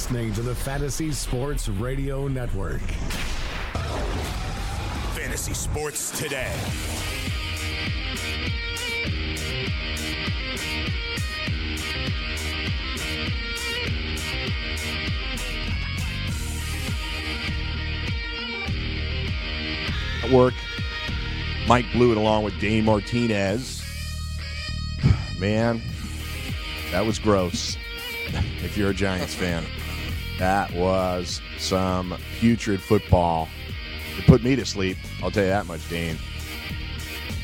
listening to the Fantasy Sports Radio Network. Fantasy Sports Today. At work. Mike Blewitt along with Dane Martinez. Man, that was gross. If you're a Giants fan. That was some putrid football. It put me to sleep. I'll tell you that much, Dane.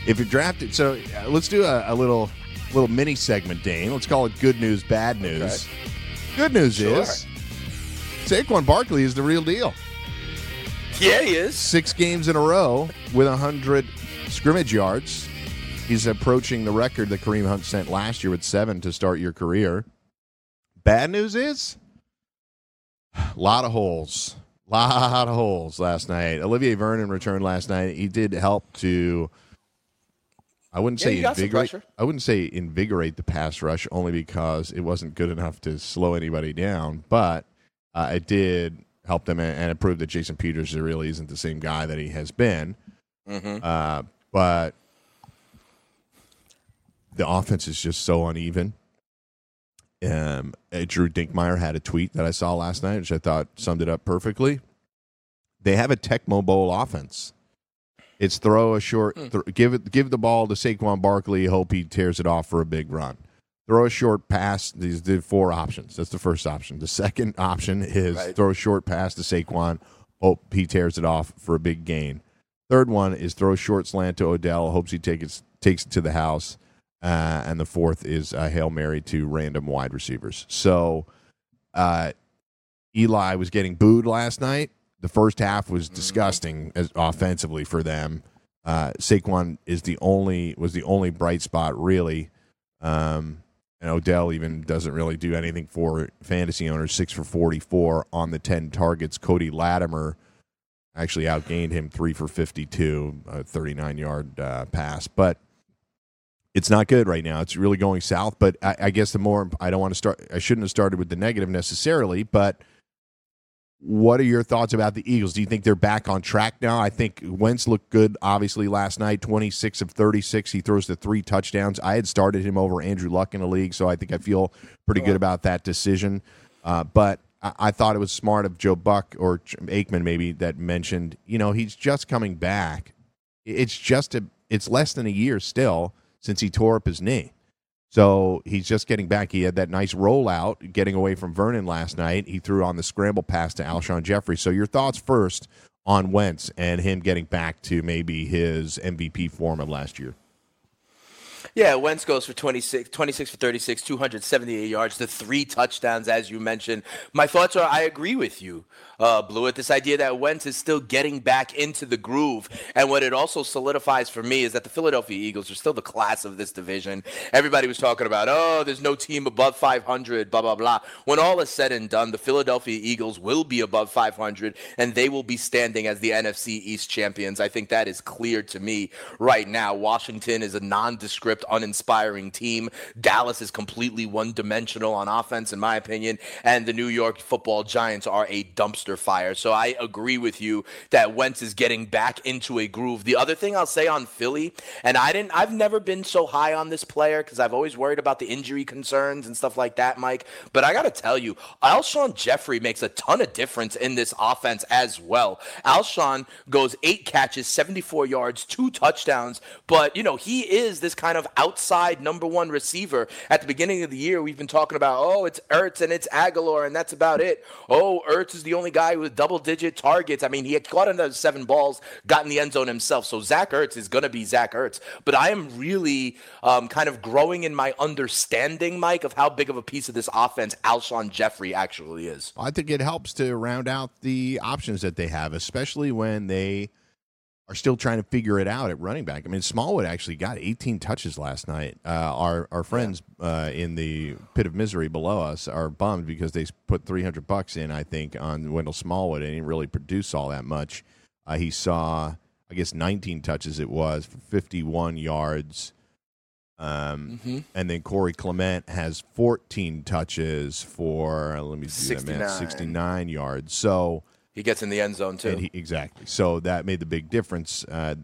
If you're drafted, so uh, let's do a, a, little little mini segment, Dane. Let's call it good news, bad news. Okay. Good news sure. is Saquon Barkley is the real deal. Yeah, he is. Six games in a row with 100 scrimmage yards. He's approaching the record that Kareem Hunt sent last year with seven to start your career. Bad news is a lot of holes. A lot of holes last night. Olivier Vernon returned last night. He did help to I wouldn't yeah, say invigorate. I wouldn't say invigorate the pass rush only because it wasn't good enough to slow anybody down, but uh, it did help them and it proved that Jason Peters really isn't the same guy that he has been. Mm-hmm. Uh, but the offense is just so uneven. Um, uh, Drew Dinkmeyer had a tweet that I saw last night, which I thought summed it up perfectly. They have a Tecmo Bowl offense. It's throw a short, hmm. th- give it, give the ball to Saquon Barkley, hope he tears it off for a big run. Throw a short pass. These the four options. That's the first option. The second option is right. throw a short pass to Saquon, hope he tears it off for a big gain. Third one is throw a short slant to Odell, hopes he takes it takes it to the house. Uh, and the fourth is a Hail Mary to random wide receivers. So uh, Eli was getting booed last night. The first half was mm-hmm. disgusting as offensively for them. Uh, Saquon is the only was the only bright spot really, um, and Odell even doesn't really do anything for fantasy owners. Six for forty four on the ten targets. Cody Latimer actually outgained him three for fifty two, a thirty nine yard uh, pass, but it's not good right now. It's really going south. But I, I, guess the more I don't want to start, I shouldn't have started with the negative necessarily. But what are your thoughts about the Eagles? Do you think they're back on track now? I think Wentz looked good, obviously, last night 26 of 36. He throws the three touchdowns. I had started him over Andrew Luck in the league, so I think I feel pretty good about that decision. Uh, but I, I thought it was smart of Joe Buck or Aikman, maybe, that mentioned, you know, he's just coming back. It's just a, it's less than a year still since he tore up his knee. So he's just getting back. He had that nice rollout getting away from Vernon last night. He threw on the scramble pass to Alshon Jeffery. So your thoughts first on Wentz and him getting back to maybe his MVP form of last year. Yeah, Wentz goes for 26, 26 for 36, 278 yards, the three touchdowns, as you mentioned. My thoughts are I agree with you, uh, Blewitt. This idea that Wentz is still getting back into the groove. And what it also solidifies for me is that the Philadelphia Eagles are still the class of this division. Everybody was talking about, oh, there's no team above 500, blah, blah, blah. When all is said and done, the Philadelphia Eagles will be above 500 and they will be standing as the NFC East champions. I think that is clear to me right now. Washington is a nondescript uninspiring team. Dallas is completely one dimensional on offense, in my opinion. And the New York football giants are a dumpster fire. So I agree with you that Wentz is getting back into a groove. The other thing I'll say on Philly, and I didn't, I've never been so high on this player because I've always worried about the injury concerns and stuff like that, Mike. But I got to tell you, Alshon Jeffery makes a ton of difference in this offense as well. Alshon goes eight catches, 74 yards, two touchdowns. But, you know, he is this kind of outside number one receiver. At the beginning of the year, we've been talking about, oh, it's Ertz and it's Agholor, and that's about it. Oh, Ertz is the only guy with double digit targets. I mean, he had caught another seven balls, got in the end zone himself. So Zach Ertz is going to be Zach Ertz. But I am really um, kind of growing in my understanding, Mike, of how big of a piece of this offense Alshon Jeffery actually is. I think it helps to round out the options that they have, especially when they are still trying to figure it out at running back. I mean, Smallwood actually got 18 touches last night. Uh, our our friends uh, in the pit of misery below us are bummed because they put 300 bucks in, I think, on Wendell Smallwood and he didn't really produce all that much. Uh, he saw, I guess, 19 touches it was for 51 yards. Um, Mm-hmm. And then Corey Clement has 14 touches for, let me see that math, 69. 69 yards. So, He gets in the end zone, too. and he, exactly. So that made the big difference. Uh,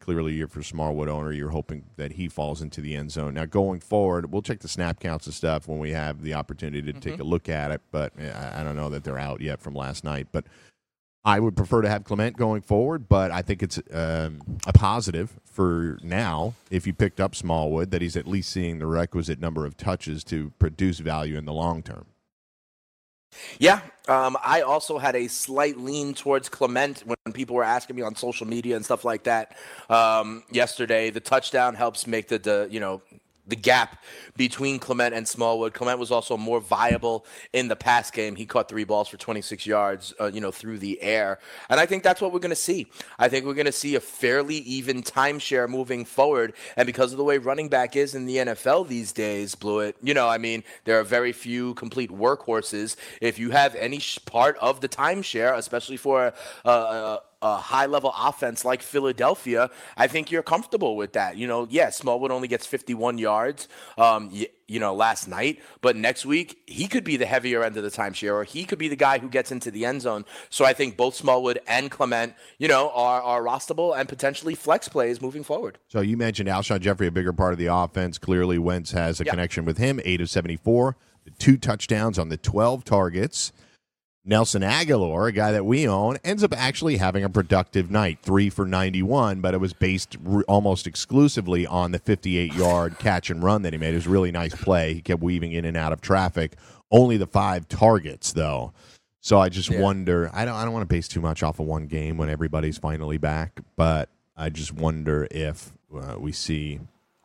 clearly, you're for Smallwood owner, you're hoping that he falls into the end zone. Now, going forward, we'll check the snap counts and stuff when we have the opportunity to take a look at it. But I, I don't know that they're out yet from last night. But I would prefer to have Clement going forward. But I think it's um, a positive for now if you picked up Smallwood that he's at least seeing the requisite number of touches to produce value in the long term. Yeah, um, I also had a slight lean towards Clement when people were asking me on social media and stuff like that um, yesterday. The touchdown helps make the, the you know the gap between Clement and Smallwood. Clement was also more viable in the pass game. He caught three balls for 26 yards, uh, you know, through the air, and I think that's what we're going to see. I think we're going to see a fairly even timeshare moving forward, and because of the way running back is in the NFL these days, Blewitt, you know, I mean, there are very few complete workhorses. If you have any part of the timeshare, especially for a, a, a high level offense like Philadelphia, I think you're comfortable with that. You know, yeah, Smallwood only gets 51 yards, um, y- you know, last night, but next week he could be the heavier end of the timeshare, or he could be the guy who gets into the end zone. So I think both Smallwood and Clement, you know, are, are rostable and potentially flex plays moving forward. So you mentioned Alshon Jeffery, a bigger part of the offense. Clearly, Wentz has a Yeah. connection with him. Eight of seventy-four, the two touchdowns on the twelve targets. Nelson Agholor, a guy that we own, ends up actually having a productive night, three for ninety-one, but it was based r- almost exclusively on the fifty-eight-yard catch and run that he made. It was a really nice play. He kept weaving in and out of traffic. Only the five targets, though. So I just Yeah. wonder. I don't. I don't want to base too much off of one game when everybody's finally back, but I just wonder if uh, we see.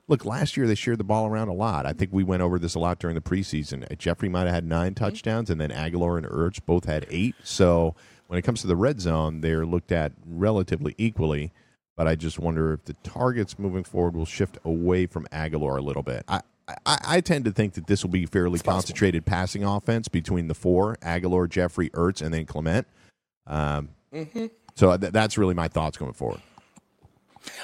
Look, last year they shared the ball around a lot. I think we went over this a lot during the preseason. Jeffery might have had nine touchdowns, and then Agholor and Ertz both had eight. So when it comes to the red zone, they're looked at relatively equally. But I just wonder if the targets moving forward will shift away from Agholor a little bit. I, I, I tend to think that this will be fairly concentrated passing offense between the four Agholor, Jeffery, Ertz, and then Clement. Um, So th- that's really my thoughts going forward.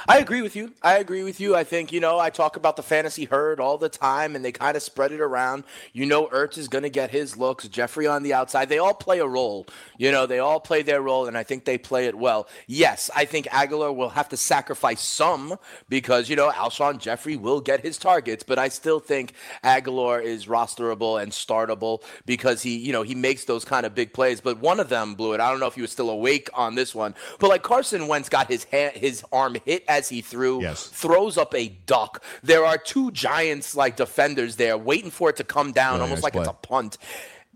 I agree with you. I agree with you. I think, you know, I talk about the fantasy herd all the time and they kind of spread it around. You know, Ertz is going to get his looks, Jeffery on the outside. They all play a role. You know, they all play their role and I think they play it well. Yes, I think Agholor will have to sacrifice some because, you know, Alshon Jeffery will get his targets, but I still think Agholor is rosterable and startable because he, you know, he makes those kind of big plays. But one of them Blewitt. I don't know if he was still awake on this one, but like Carson Wentz got his hand, his arm hit as he threw, Yes. throws up a duck. There are two Giants like defenders there waiting for it to come down, almost nice like it's a punt.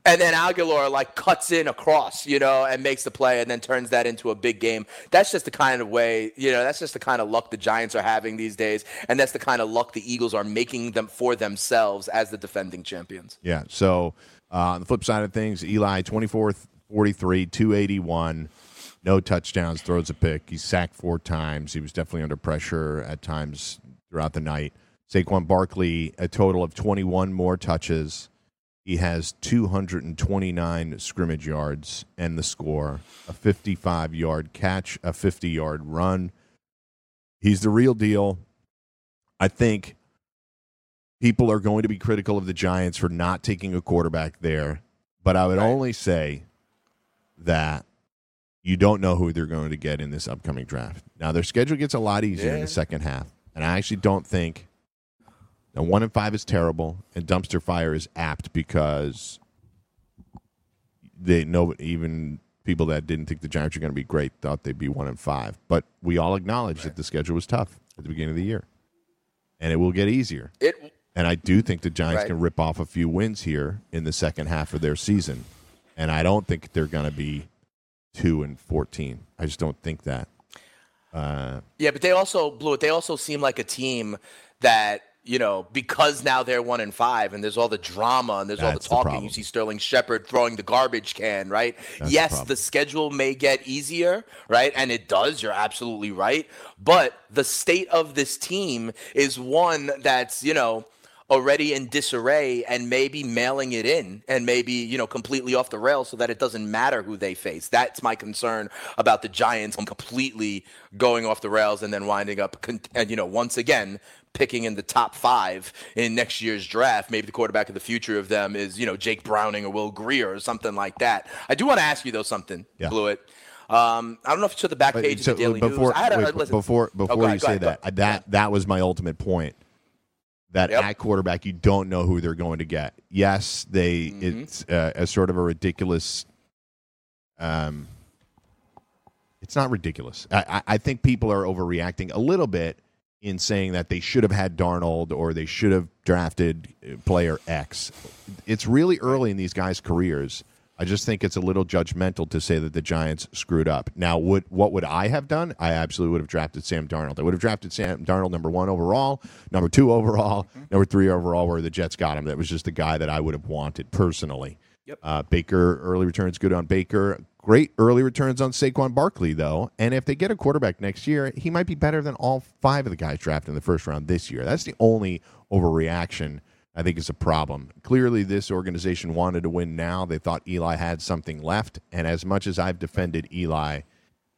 And then Agholor like cuts in across, you know, and makes the play and then turns that into a big game. That's just the kind of way, you know, that's just the kind of luck the Giants are having these days. And that's the kind of luck the Eagles are making them for themselves as the defending champions. Yeah. So uh, on the flip side of things, Eli 24 43, 281, no touchdowns, throws a pick. He's sacked four times. He was definitely under pressure at times throughout the night. Saquon Barkley, a total of 21 more touches. He has 229 scrimmage yards and the score, a 55 yard catch, a 50 yard run. He's the real deal. I think people are going to be critical of the Giants for not taking a quarterback there, but I would Right. only say that you don't know who they're going to get in this upcoming draft. Now their schedule gets a lot easier in the second half, and I actually don't think now one and five is terrible, and dumpster fire is apt because they know even people that didn't think the Giants were going to be great thought they'd be one and five. But we all acknowledge that the schedule was tough at the beginning of the year. and it will get easier. It And I do think the Giants Right. can rip off a few wins here in the second half of their season. And I don't think they're going to be 2 and 14. I just don't think that. Uh, Yeah, but they also blew it. They also seem like a team that you know because now they're one and five, and there's all the drama and there's all the That's the talking. you see Sterling Shepard throwing the garbage can, right? That's yes, problem. the schedule may get easier, right? And it does. You're absolutely right. But the state of this team is one that's you know already in disarray and maybe mailing it in and maybe you know completely off the rails so that it doesn't matter who they face that's my concern about the giants completely going off the rails and then winding up con- and you know once again picking in the top five in next year's draft maybe the quarterback of the future of them is you know jake browning or will grier or something like that i do want to ask you though something Yeah. blewitt um, I don't know if you saw the back page so of the Daily before, News. I had a, wait, listen. before, Oh, before you ahead, go say ahead, that, that that was my ultimate point. That Yep. at quarterback, you don't know who they're going to get. Yes, they Mm-hmm. it's uh, a sort of a ridiculous. Um, it's not ridiculous. I, I, I think people are overreacting a little bit in saying that they should have had Darnold or they should have drafted uh, player X. It's really early in these guys' careers. I just think it's a little judgmental to say that the Giants screwed up. Now, would what would I have done? I absolutely would have drafted Sam Darnold. I would have drafted Sam Darnold number one overall, number two overall, number three overall, where the Jets got him. That was just the guy that I would have wanted personally. Yep. Uh, Baker early returns good on Baker. Great early returns on Saquon Barkley though, and if they get a quarterback next year, he might be better than all five of the guys drafted in the first round this year. That's the only overreaction I think is a problem. Clearly, this organization wanted to win now. They thought Eli had something left, and as much as I've defended Eli,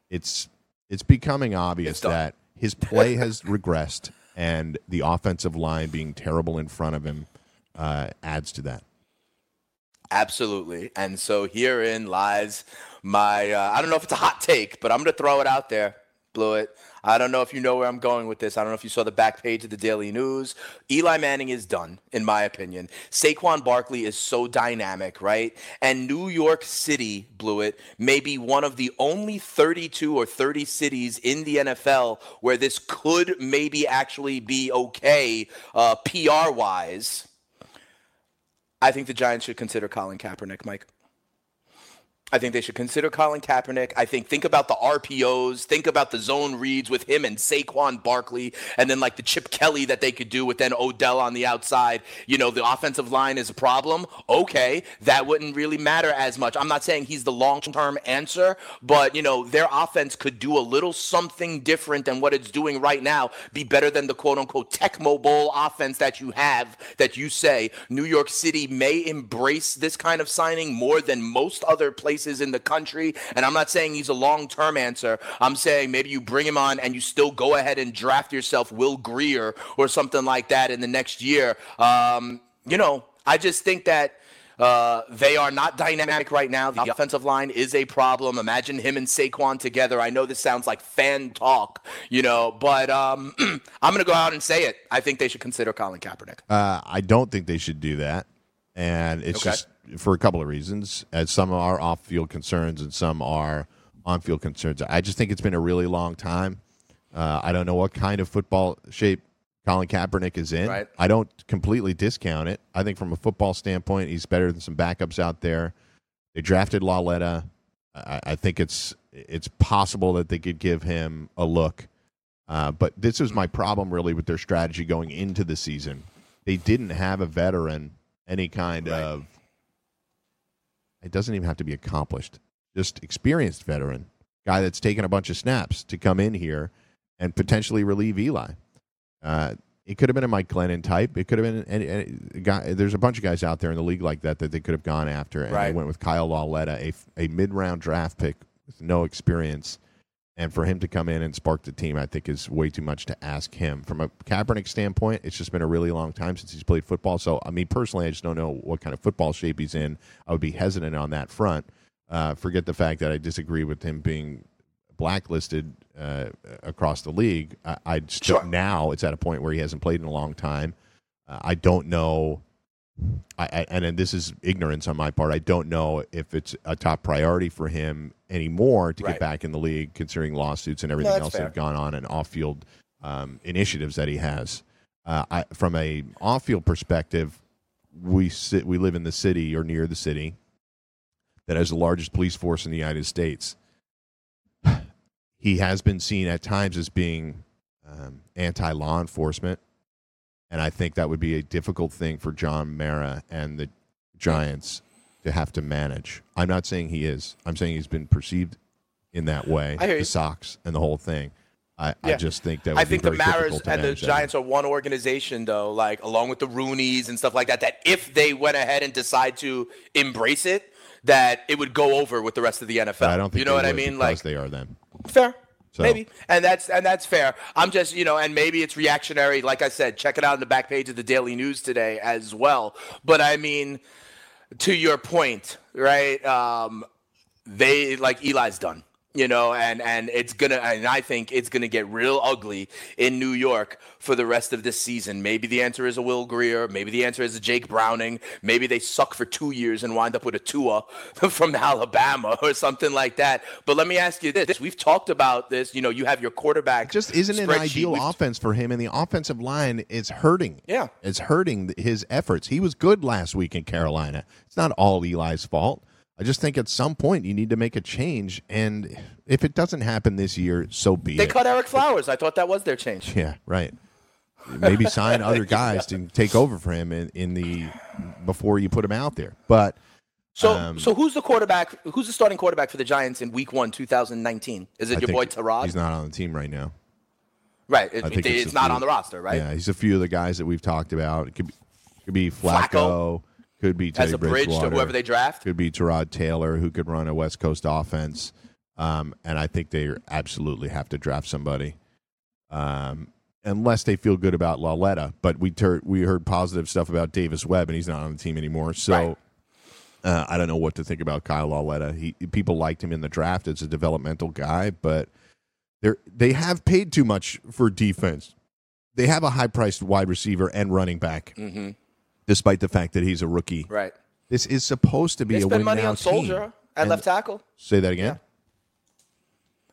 it's it's becoming obvious It's that his play has regressed, and the offensive line being terrible in front of him uh, adds to that. Absolutely. And so herein lies my uh, I don't know if it's a hot take, but I'm going to throw it out there. Blewitt. I don't know if you know where I'm going with this. I don't know if you saw the back page of the Daily News. Eli Manning is done, in my opinion. Saquon Barkley is so dynamic, right? And New York City, Blewitt, may be one of the only 32 or 30 cities in the NFL where this could maybe actually be okay uh, PR wise. I think the Giants should consider Colin Kaepernick, Mike. I think they should consider Colin Kaepernick. I think think about the RPOs, think about the zone reads with him and Saquon Barkley, and then like the Chip Kelly that they could do with then Odell on the outside. You know, the offensive line is a problem. Okay, that wouldn't really matter as much. I'm not saying he's the long-term answer, but you know, their offense could do a little something different than what it's doing right now. Be better than the quote-unquote Tecmo Bowl offense that you have. That you say New York City may embrace this kind of signing more than most other places in the country. And I'm not saying he's a long term answer. I'm saying maybe you bring him on and you still go ahead and draft yourself Will Grier or something like that in the next year. Um, you know, I just think that. Uh, they are not dynamic right now. The offensive line is a problem. Imagine him and Saquon together. I know this sounds like fan talk, you know, but um, I'm going to go out and say it. I think they should consider Colin Kaepernick. Uh, I don't think they should do that, and it's Okay. just for a couple of reasons. As some are off-field concerns and some are on-field concerns. I just think it's been a really long time. Uh, I don't know what kind of football shape Colin Kaepernick is in. Right. I don't completely discount it. I think from a football standpoint, he's better than some backups out there. They drafted Lauletta. I, I think it's it's possible that they could give him a look. Uh, but this was my problem really with their strategy going into the season. They didn't have a veteran, any kind Right. of. It doesn't even have to be accomplished, just experienced veteran guy that's taken a bunch of snaps to come in here and potentially relieve Eli. Uh, it could have been a Mike Glennon type. It could have been any, any guy. There's a bunch of guys out there in the league like that that they could have gone after, and they went with Kyle Lauletta, a, a mid round draft pick with no experience. And for him to come in and spark the team, I think is way too much to ask him. From a Kaepernick standpoint, it's just been a really long time since he's played football. So, I mean, personally, I just don't know what kind of football shape he's in. I would be hesitant on that front. Uh, forget the fact that I disagree with him being blacklisted uh, across the league. I, I just Sure. now it's at a point where he hasn't played in a long time. Uh, I don't know. I, I, and this is ignorance on my part. I don't know if it's a top priority for him anymore to Right. get back in the league, considering lawsuits and everything that's else that have gone on and off-field um, initiatives that he has. Uh, I, from a off-field perspective, we sit, we live in the city or near the city that has the largest police force in the United States. He has been seen at times as being um, anti-law enforcement, and I think that would be a difficult thing for John Mara and the Giants to have to manage. I'm not saying he is. I'm saying he's been perceived in that way. I hear. The Sox and the whole thing. I, I just think that would I think the Maras and the manage that. Giants are one organization, though. Like along with the Rooneys and stuff like that. That if they went ahead and decide to embrace it, that it would go over with the rest of the NFL. But I don't think you know what I mean. Like they are them. fair. So- Maybe, and that's and that's fair. I'm just, you know, and maybe it's reactionary. Like I said, check it out on the back page of the Daily News today as well. But I mean, to your point, right? Um, they like Eli's done, you know, and and it's gonna, and I think it's gonna get real ugly in New York for the rest of this season. Maybe the answer is a Will Grier. Maybe the answer is a Jake Browning. Maybe they suck for two years and wind up with a Tua from Alabama or something like that. But let me ask you this: We've talked about this. You know, you have your quarterback. It just isn't an ideal We've- offense for him, and the offensive line is hurting. Yeah. it's hurting his efforts. He was good last week in Carolina. It's not all Eli's fault. I just think at some point you need to make a change, and if it doesn't happen this year, so be They it. They cut Ereck Flowers. I thought that was their change. Yeah, right. Maybe sign other guys to take over for him in, in the before you put him out there. But So, Um, so who's the quarterback? Who's the starting quarterback for the Giants in Week One, 2019? Is it I your boy Tyrod? He's not on the team right now. right. It- I think it's, it's not few- on the roster, right? Yeah, he's a few of the guys that we've talked about. It could be, could be Flacco, Flacco. Could be Teddy As a bridge to whoever they draft. Could be Tyrod Taylor, who could run a West Coast offense. Um, and I think they absolutely have to draft somebody, um, unless they feel good about Lauletta. But we ter- we heard positive stuff about Davis Webb, and he's not on the team anymore. So. Right. Uh, I don't know what to think about Kyle Lauletta. He people liked him in the draft as a developmental guy, but they they have paid too much for defense. They have a high priced wide receiver and running back, Mhm. Despite the fact that he's a rookie. Right. This is supposed to be a win now. They a spent win money now on Solder team. at And- left tackle. Say that again.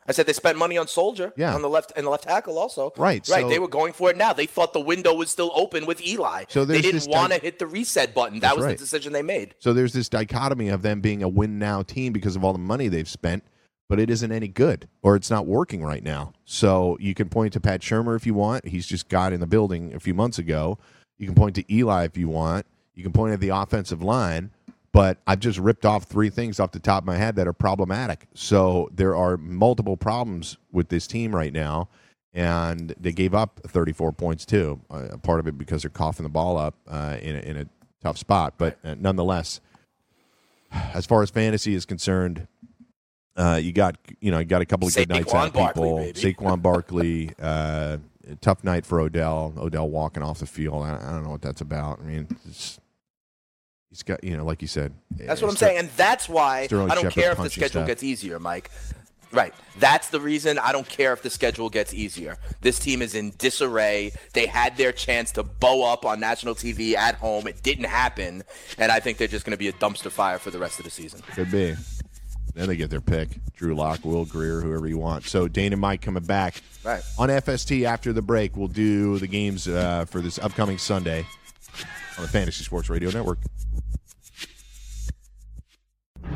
I said they spent money on Solder Yeah. on the left and the left tackle also. Right, Right. so- they were going for it now. They thought the window was still open with Eli. So they didn't want to di- hit the reset button. That was right. the decision they made. So there's this dichotomy of them being a win now team because of all the money they've spent, but it isn't any good or it's not working right now. So you can point to Pat Shurmur if you want. He's just got in the building a few months ago. You can point to Eli if you want. You can point at the offensive line. But I've just ripped off three things off the top of my head that are problematic. So there are multiple problems with this team right now. And they gave up 34 points too. Uh, part of it because they're coughing the ball up uh, in, a, in a tough spot. But uh, nonetheless, as far as fantasy is concerned, uh, you got you know you got a couple of good nights out of Barkley, people. baby. Saquon Barkley, uh, tough night for Odell. Odell walking off the field. I, I don't know what that's about. I mean, it's, he's got you know, like you said. That's what I'm saying, and that's why Sterling I don't care if the schedule stuff. gets easier, Mike. Right. That's the reason I don't care if the schedule gets easier. This team is in disarray. They had their chance to bow up on national TV at home. It didn't happen, and I think they're just going to be a dumpster fire for the rest of the season. Could be. Then they get their pick: Drew Lock, Will Grier, whoever you want. So Dane and Mike coming back Right. on FST after the break. We'll do the games uh, for this upcoming Sunday on the Fantasy Sports Radio Network.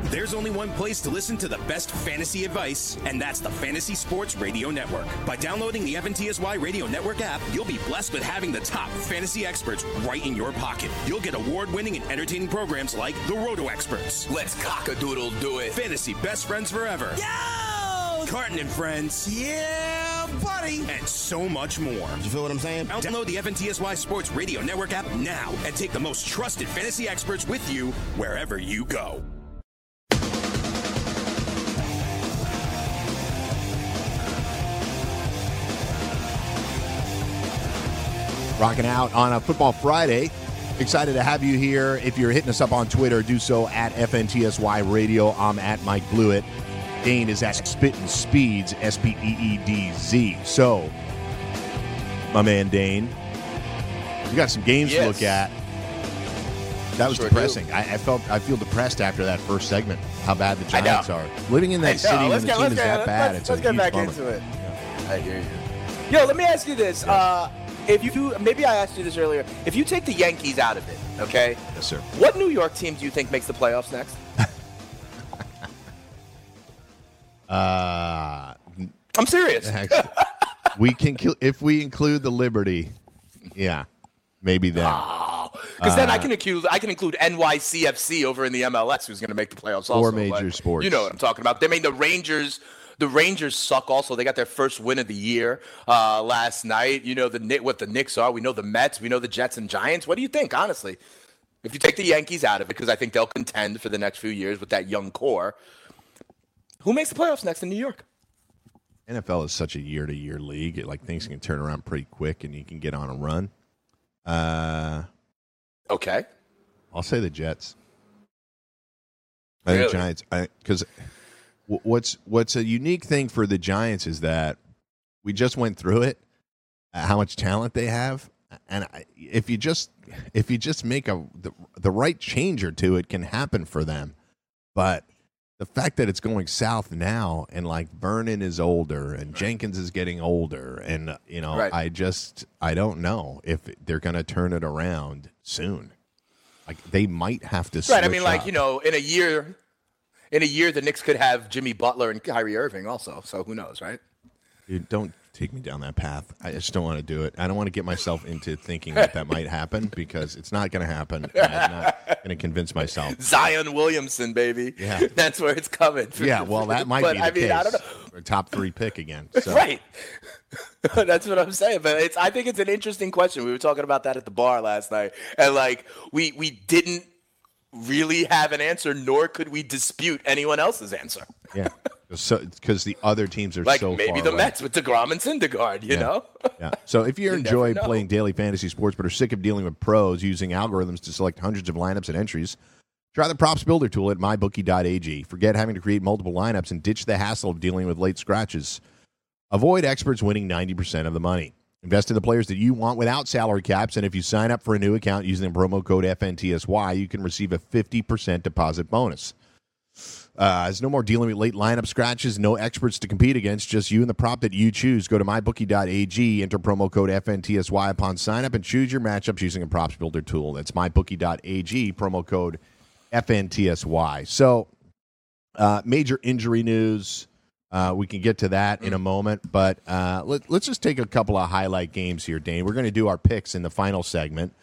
There's only one place to listen to the best fantasy advice, and that's the Fantasy Sports Radio Network. By downloading the FNTSY Radio Network app, you'll be blessed with having the top fantasy experts right in your pocket. You'll get award-winning and entertaining programs like the Roto Experts, Let's cockadoodle do it. Fantasy Best Friends Forever, Yo! Carton and Friends, Yeah, buddy. and so much more. You feel what I'm saying? Download the FNTSY Sports Radio Network app now and take the most trusted fantasy experts with you wherever you go. Rocking out on a Football Friday. Excited to have you here. If you're hitting us up on Twitter, do so at FNTSY Radio. I'm at Mike Blewitt. Dane is at Spittin' Speeds, S P E E D Z. So, my man Dane, we got some games to look at. That was Sure depressing. I, I felt I feel depressed after that first segment. How bad the. Giants are. Living in that city when Let's the get- team is get- that bad, let's- it's let's a get huge back bummer. into it. I hear you. Yo, let me ask you this. Uh, if you maybe I asked you this earlier, if you take the Yankees out of it, okay? Yes, sir. What New York team do you think makes the playoffs next? Uh, I'm serious. actually, we can cl- if we include the Liberty. Yeah, maybe then. Because then I can include I can include NYCFC over in the MLS, who's going to make the playoffs. Also, major but sports. You know what I'm talking about. They mean, the Rangers. The Rangers suck. Also, they got their first win of the year uh, last night. You know the what the Knicks are. We know the Mets. We know the Jets and Giants. What do you think, honestly? If you take the Yankees out of it, because I think they'll contend for the next few years with that young core. Who makes the playoffs next in New York? NFL is such a year to year league. It, like things can turn around pretty quick, and you can get on a run. Uh, Okay. I'll say the Jets. I think? Giants. Because what's what's a unique thing for the Giants is that we just went through it. uh, How much talent they have, and I, if you just if you just make a the, the right change or two, it can happen for them. But the fact that it's going south now, and like Vernon is older, and Jenkins is getting older, and uh, you know, Right. I just I don't know if they're going to turn it around soon. Like they might have to. Right. I mean, like up. you know, in a year, in a year, the Knicks could have Jimmy Butler and Kyrie Irving also. So who knows, right? Dude, don't take me down that path. I just don't want to do it. I don't want to get myself into thinking that that might happen because it's not going to happen. I'm not going to convince myself. Zion Williamson, baby. Yeah. That's where it's coming. Yeah, well, that might but, be the I mean, case. I don't know. Top three pick again. So. Right. That's what I'm saying. But it's I think it's an interesting question. We were talking about that at the bar last night. And like we we didn't really have an answer, nor could we dispute anyone else's answer. Yeah, so because the other teams are Like so maybe the away. Mets with DeGrom and Syndergaard, you Yeah. know? Yeah. So if you You enjoy playing daily fantasy sports but are sick of dealing with pros using algorithms to select hundreds of lineups and entries, try the props builder tool at mybookie.ag. Forget having to create multiple lineups and ditch the hassle of dealing with late scratches. Avoid experts winning 90% of the money. Invest in the players that you want without salary caps, and if you sign up for a new account using the promo code FNTSY, you can receive a 50% deposit bonus. Uh, there's no more dealing with late lineup scratches, no experts to compete against, just you and the prop that you choose. Go to mybookie.ag, enter promo code FNTSY upon sign up, and choose your matchups using a props builder tool. That's mybookie.ag, promo code FNTSY. So, uh, major injury news. Uh, we can get to that in a moment, but uh, let, let's just take a couple of highlight games here, Dane. We're going to do our picks in the final segment.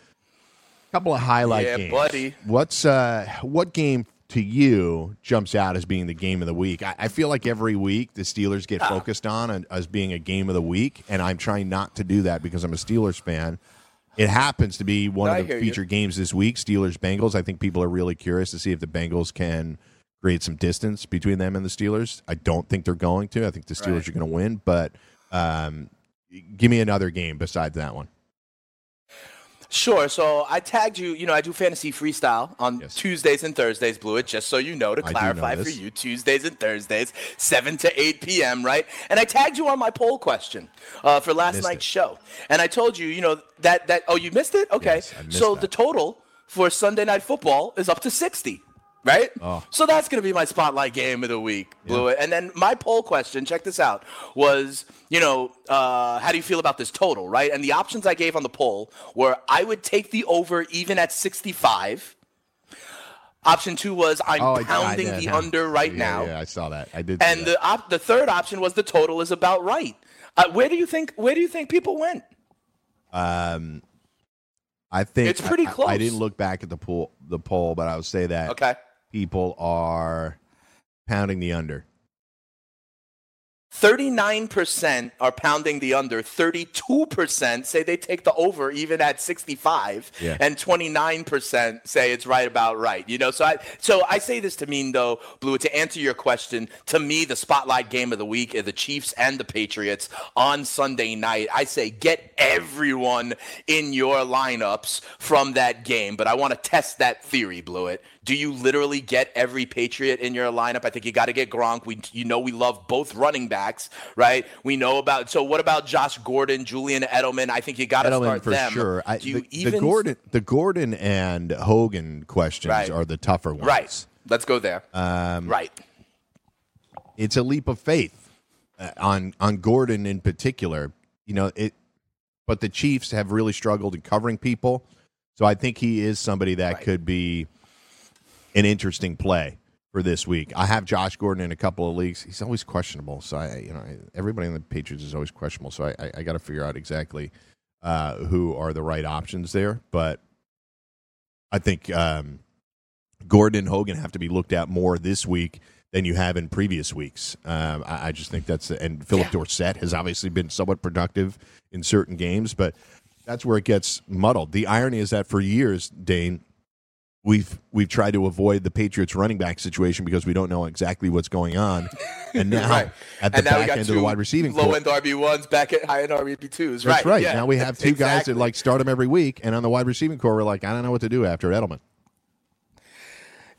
A couple of highlight Yeah, games. buddy. What's uh, what game to you jumps out as being the game of the week? I, I feel like every week the Steelers get Ah. focused on as being a game of the week, and I'm trying not to do that because I'm a Steelers fan. It happens to be one I of the you. featured games this week, Steelers Bengals. I think people are really curious to see if the Bengals can create some distance between them and the Steelers. I don't think they're going to. I think the Steelers Right. are going to win, but um, give me another game besides that one. Sure. So I tagged you. You know, I do fantasy freestyle on Yes. Tuesdays and Thursdays, Blewitt, just so you know, to clarify know for you, Tuesdays and Thursdays, 7 to 8 p.m., right? And I tagged you on my poll question uh, for last night's it. show. And I told you, you know, that, that, oh, you missed it? Okay. Yes, so that. the total for Sunday Night Football is up to 60. Right? Oh. So that's going to be my spotlight game of the week, Blewitt. And then my poll question, check this out, was, you know, uh, how do you feel about this total, right? And the options I gave on the poll were I would take the over even at 65. Option two was I'm Oh, I- I pounding the huh? under right Yeah, now. Yeah, I saw that. I did. And the op- the third option was the total is about right. Uh, where do you think where do you think people went? Um, I think It's pretty I- close. I, didn't look back at the poll, the poll, but I would say that Okay. People are pounding the under. 39% are pounding the under, 32% say they take the over even at 65, Yeah. and 29% say it's right about right. You know, so I so I say this to mean though, Blue, to answer your question, to me the spotlight game of the week are the Chiefs and the Patriots on Sunday night. I say get everyone in your lineups from that game, but I want to test that theory, Blewitt. Do you literally get every Patriot in your lineup? I think you got to get Gronk. We, you know, we love both running backs, right? We know about. So, what about Josh Gordon, Julian Edelman? I think you got to start for them. sure. I, Do you the, the even Gordon, the Gordon and Hogan questions Right. are the tougher ones. Right. Let's go there. Um, right. It's a leap of faith uh, on on Gordon in particular. You know, it but the Chiefs have really struggled in covering people. So I think he is somebody that Right. could be an interesting play for this week. I have Josh Gordon in a couple of leagues. He's always questionable. So I, you know, everybody in the Patriots is always questionable. So I, I, I got to figure out exactly uh, who are the right options there. But I think um, Gordon and Hogan have to be looked at more this week than you have in previous weeks. Um, I, I just think that's and Phillip Yeah. Dorsett has obviously been somewhat productive in certain games, but that's where it gets muddled. The irony is that for years, Dane, we've we've tried to avoid the Patriots running back situation because we don't know exactly what's going on, and now Right. at the now back end of the wide receiving core low end RB ones back at high end RB twos. that's right. yeah. Now we have two guys that like start them every week, and on the wide receiving core, we're like, I don't know what to do after Edelman.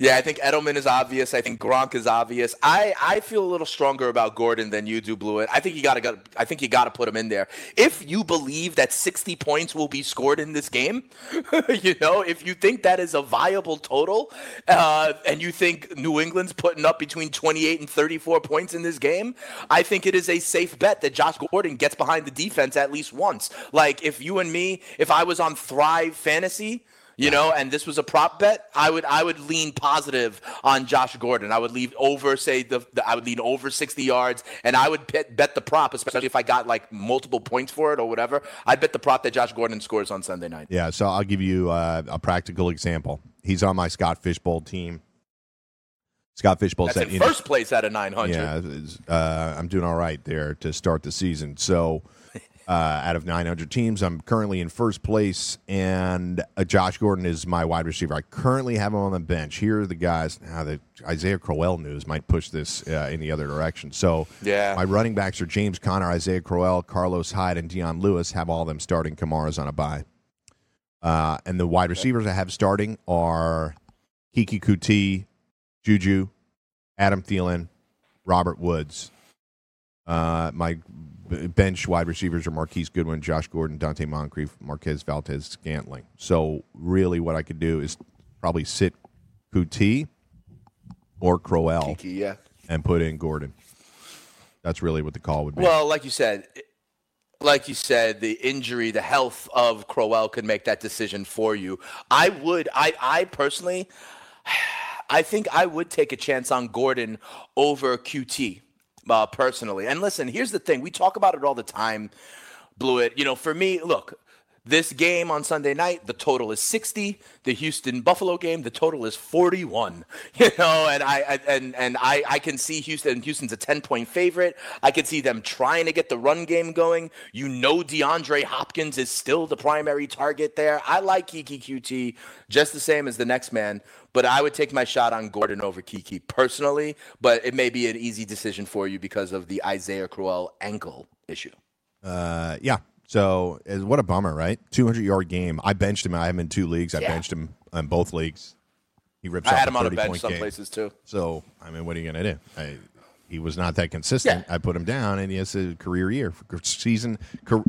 Yeah, I think Edelman is obvious. I think Gronk is obvious. I, I feel a little stronger about Gordon than you do, Blewitt. I think you gotta got I think you gotta put him in there. If you believe that 60 points will be scored in this game, you know, if you think that is a viable total, uh, and you think New England's putting up between 28 and 34 points in this game, I think it is a safe bet that Josh Gordon gets behind the defense at least once. Like if you and me, if I was on Thrive Fantasy you know, and this was a prop bet, I would I would lean positive on Josh Gordon. I would leave over say the, the I would lean over 60 yards, and I would bet, bet the prop, especially if I got like multiple points for it or whatever. I'd bet the prop that Josh Gordon scores on Sunday night. Yeah, so I'll give you uh, a practical example. He's on my Scott Fish Bowl team. Scott Fish Bowl said, in first place out of 900. Yeah, uh, I'm doing all right there to start the season. So, uh, out of 900 teams, I'm currently in first place, and uh, Josh Gordon is my wide receiver. I currently have him on the bench. Here are the guys. Now, the Isaiah Crowell news might push this uh, in the other direction. So, Yeah. my running backs are James Conner, Isaiah Crowell, Carlos Hyde, and Dion Lewis. Have all of them starting. Kamara's on a bye. Uh, and the wide receivers I have starting are Keke Coutee, Juju, Adam Thielen, Robert Woods. Uh, my bench wide receivers are Marquise Goodwin, Josh Gordon, Donte Moncrief, Marquez Valdes, Scantling. So really, what I could do is probably sit Coutee or Crowell Keke, yeah. and put in Gordon. That's really what the call would be. Well, like you said, like you said, the injury, the health of Crowell could make that decision for you. I would, I, I personally, I think I would take a chance on Gordon over Coutee, uh, personally. And listen, here's the thing: we talk about it all the time. Blewitt. You know, for me, look. This game on Sunday night, the total is 60. The Houston Buffalo game, the total is 41. You know, and I I- and and I I can see Houston. Houston's a 10 point favorite. I can see them trying to get the run game going. You know, DeAndre Hopkins is still the primary target there. I like Keke Coutee just the same as the next man, but I would take my shot on Gordon over Keke personally. But it may be an easy decision for you because of the Isaiah Crowell ankle issue. Uh, yeah. So what a bummer, right? 200 yard game. I benched him. I have him in two leagues. I Yeah. benched him in both leagues. He rips I had him on a bench some game. places too. So I mean, what are you going to do? I, he was not that consistent. Yeah. I put him down, and he has a career year, season,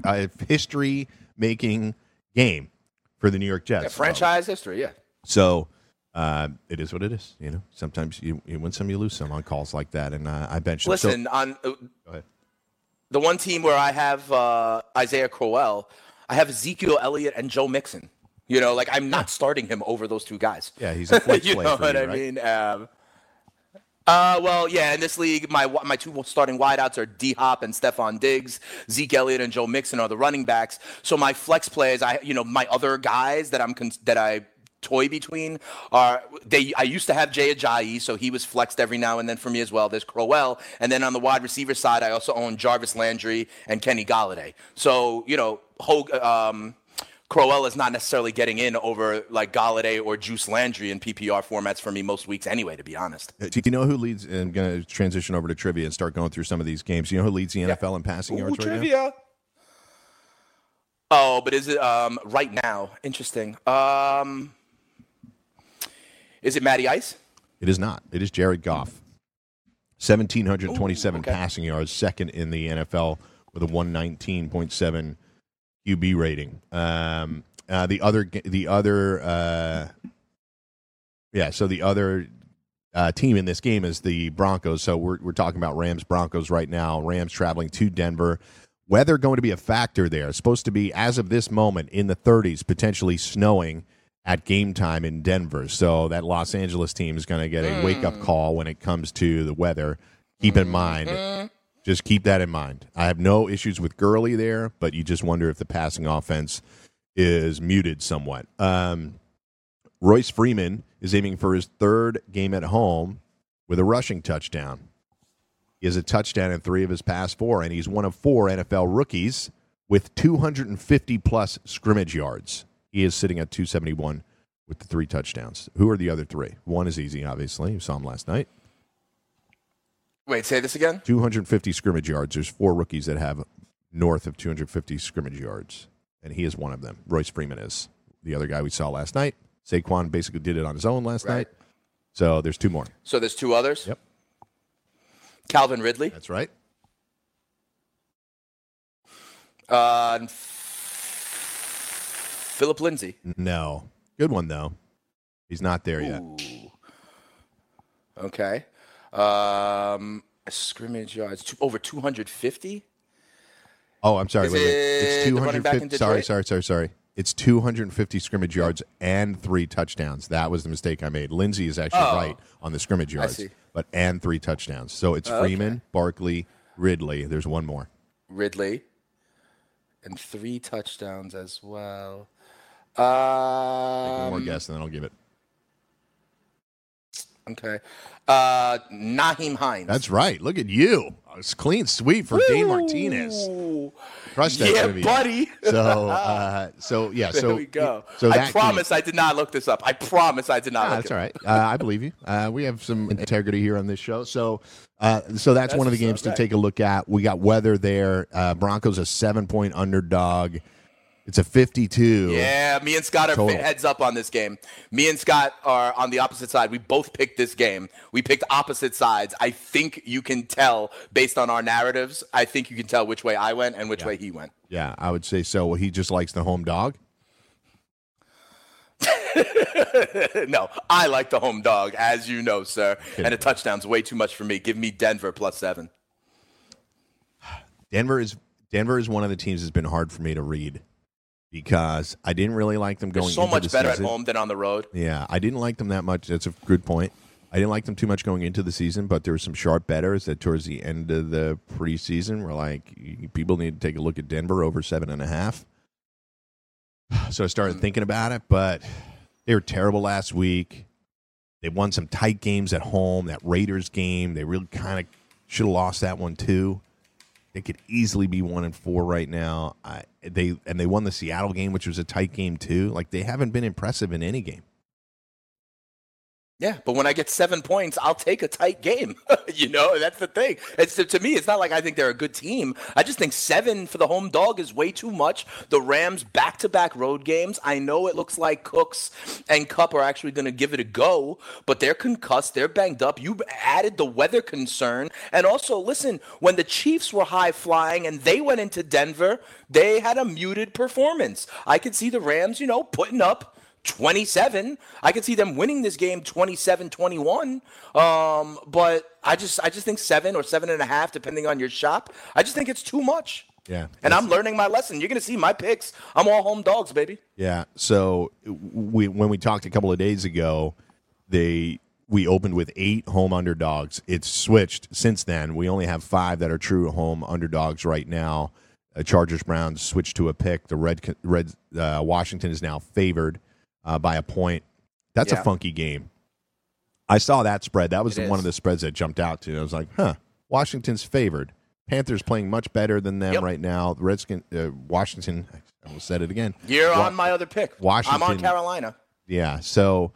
uh, history making game for the New York Jets. Yeah, franchise history, yeah. So uh, it is what it is. You know, sometimes you, you win some, you lose some on calls like that. And uh, I benched him. So- Listen, on Go ahead. The one team where I have uh, Isaiah Crowell, I have Ezekiel Elliott and Joe Mixon. You know, like I'm not starting him over those two guys. yeah, he's a flex you play know what you, I right? mean? Um, uh, well, yeah. In this league, my my two starting wideouts are D Hop and Stefon Diggs. Zeke Elliott and Joe Mixon are the running backs. So my flex plays, I you know my other guys that I'm that I toy between are they. I used to have Jay Ajayi, so he was flexed every now and then for me as well. There's Crowell, and then on the wide receiver side, I also own Jarvis Landry and Kenny Golladay. So you know, Hogue, um, Crowell is not necessarily getting in over like Golladay or Juice Landry in PPR formats for me most weeks anyway, to be honest. Uh, Do you know who leads? And I'm going to transition over to trivia and start going through some of these games. You know who leads the NFL in passing yards right now? Oh, but is it um, right now? Interesting. Um, is it Matty Ice? It is not. It is Jared Goff. 1,727 Ooh, okay. passing yards, second in the NFL with a 119.7 QB rating. Um, uh, the other, the other, uh, yeah. So the other uh, team in this game is the Broncos. So we're we're talking about Rams Broncos right now. Rams traveling to Denver. weather going to be a factor there. It's supposed to be, as of this moment, in the 30s, potentially snowing at game time in Denver. So that Los Angeles team is going to get a hmm. wake up call when it comes to the weather. Keep in hmm. mind, hmm. just keep that in mind. I have no issues with Gurley there, but you just wonder if the passing offense is muted somewhat. Um, Royce Freeman is aiming for his third game at home with a rushing touchdown. He has a touchdown in three of his past four, and he's one of four NFL rookies with 250 plus scrimmage yards. He is sitting at 271 with the three touchdowns. Who are the other three? One is easy, obviously. You saw him last night. Wait, say this again. 250 scrimmage yards. There's four rookies that have north of 250 scrimmage yards, and he is one of them. Royce Freeman is the other guy we saw last night. Saquon basically did it on his own last Right. night. So there's two more. So there's two others. Yep. Calvin Ridley. That's right. Uh, Phillip Lindsay. No. Good one, though. He's not there yet. Ooh. Okay. Um, scrimmage yards two, over 250. Oh, I'm sorry. Is Wait, wait. It's the running back in 250. Sorry, sorry, sorry, sorry. It's 250 scrimmage yards and three touchdowns. That was the mistake I made. Lindsay is actually Oh. right on the scrimmage yards, but and three touchdowns. So it's Oh, Freeman, Barkley, Ridley. There's one more. Ridley. And three touchdowns as well. Um, One more guess, and then I'll give it. Okay. Uh, Nyheim Hines. That's right. Look at you. It's clean sweep for Dane Martinez. Crush that Yeah, trivia. buddy. So, uh, so yeah. There so we go. So I promise I did not look this up. I promise I did not Ah, look that's it all right. Uh, I believe you. Uh, we have some integrity here on this show. So, uh, so that's, That's one of the games to right. take a look at. We got weather there. Uh, Broncos a seven point underdog. It's a fifty-two. Yeah, me and Scott are Total. heads up on this game. Me and Scott are on the opposite side. We both picked this game. We picked opposite sides. I think you can tell based on our narratives. I think you can tell which way I went and which way he went. Yeah, I would say so. Well, he just likes the home dog. no, I like the home dog, as you know, sir. And a touchdown's way too much for me. Give me Denver plus seven. Denver is Denver is one of the teams that's been hard for me to read because I didn't really like them They're going so into much better season. at home than on the road. Yeah, I didn't like them that much. That's a good point. I didn't like them too much going into the season, but there were some sharp betters that towards the end of the preseason were like, people need to take a look at Denver over seven and a half. So I started Hmm. thinking about it, but they were terrible last week. They won some tight games at home. That Raiders game, they really kind of should have lost that one too. They could easily be one and four right now. I, they and they won the Seattle game, which was a tight game too. Like they haven't been impressive in any game. Yeah, but when I get seven points, I'll take a tight game. you know, that's the thing. It's to me, it's not like I think they're a good team. I just think seven for the home dog is way too much. The Rams back-to-back road games. I know it looks like Cooks and Kupp are actually going to give it a go, but they're concussed, they're banged up. You added the weather concern, and also listen, when the Chiefs were high flying and they went into Denver, they had a muted performance. I could see the Rams, you know, putting up 27. I could see them winning this game 27-21. Um, but I just I just think seven or seven and a half, depending on your shop. I just think it's too much. Yeah, And I'm learning my lesson. You're gonna see my picks. I'm all home dogs, baby. Yeah. So we when we talked a couple of days ago, they we opened with eight home underdogs. It's switched since then. We only have five that are true home underdogs right now. Uh, Chargers Browns switched to a pick. The red red uh, Washington is now favored uh, by a point. That's Yeah. a funky game. I saw that spread. That was one of the spreads that jumped out to. I was like, huh. Washington's favored. Panthers playing much better than them Yep. right now. The Redskin, uh, Washington. I almost said it again. You're Wa- on my other pick. Washington. I'm on Carolina. Yeah, so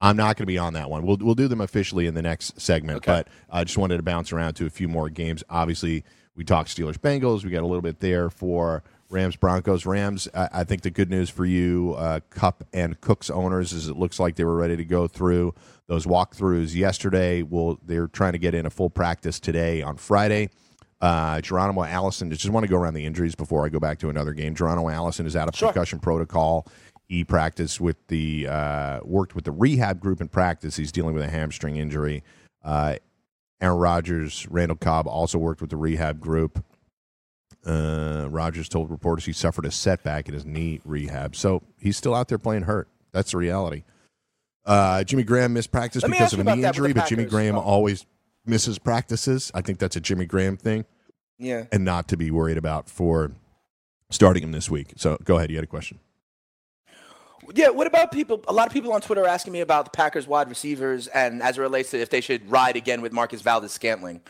I'm not going to be on that one. We'll we'll do them officially in the next segment, Okay. but I just wanted to bounce around to a few more games. Obviously, we talked Steelers Bengals. We got a little bit there for Rams Broncos. Rams. I, I think the good news for you, uh, Kupp and Cooks owners, is it looks like they were ready to go through those walkthroughs yesterday. Well, they're trying to get in a full practice today on Friday. Uh, Geronimo Allison. I Just want to go around the injuries before I go back to another game. Geronimo Allison is out of Sure. concussion protocol. He practiced with the uh, worked with the rehab group in practice. He's dealing with a hamstring injury. Uh, Aaron Rodgers, Randall Cobb also worked with the rehab group. Uh, Rodgers told reporters he suffered a setback in his knee rehab, so he's still out there playing hurt. That's the reality. Uh, Jimmy Graham missed practice Let because of a knee injury, but Jimmy Graham Oh. always misses practices. I think that's a Jimmy Graham thing, Yeah. and not to be worried about for starting him this week. So go ahead. You had a question. Yeah, what about people? A lot of people on Twitter are asking me about the Packers wide receivers and as it relates to if they should ride again with Marquez Valdes-Scantling.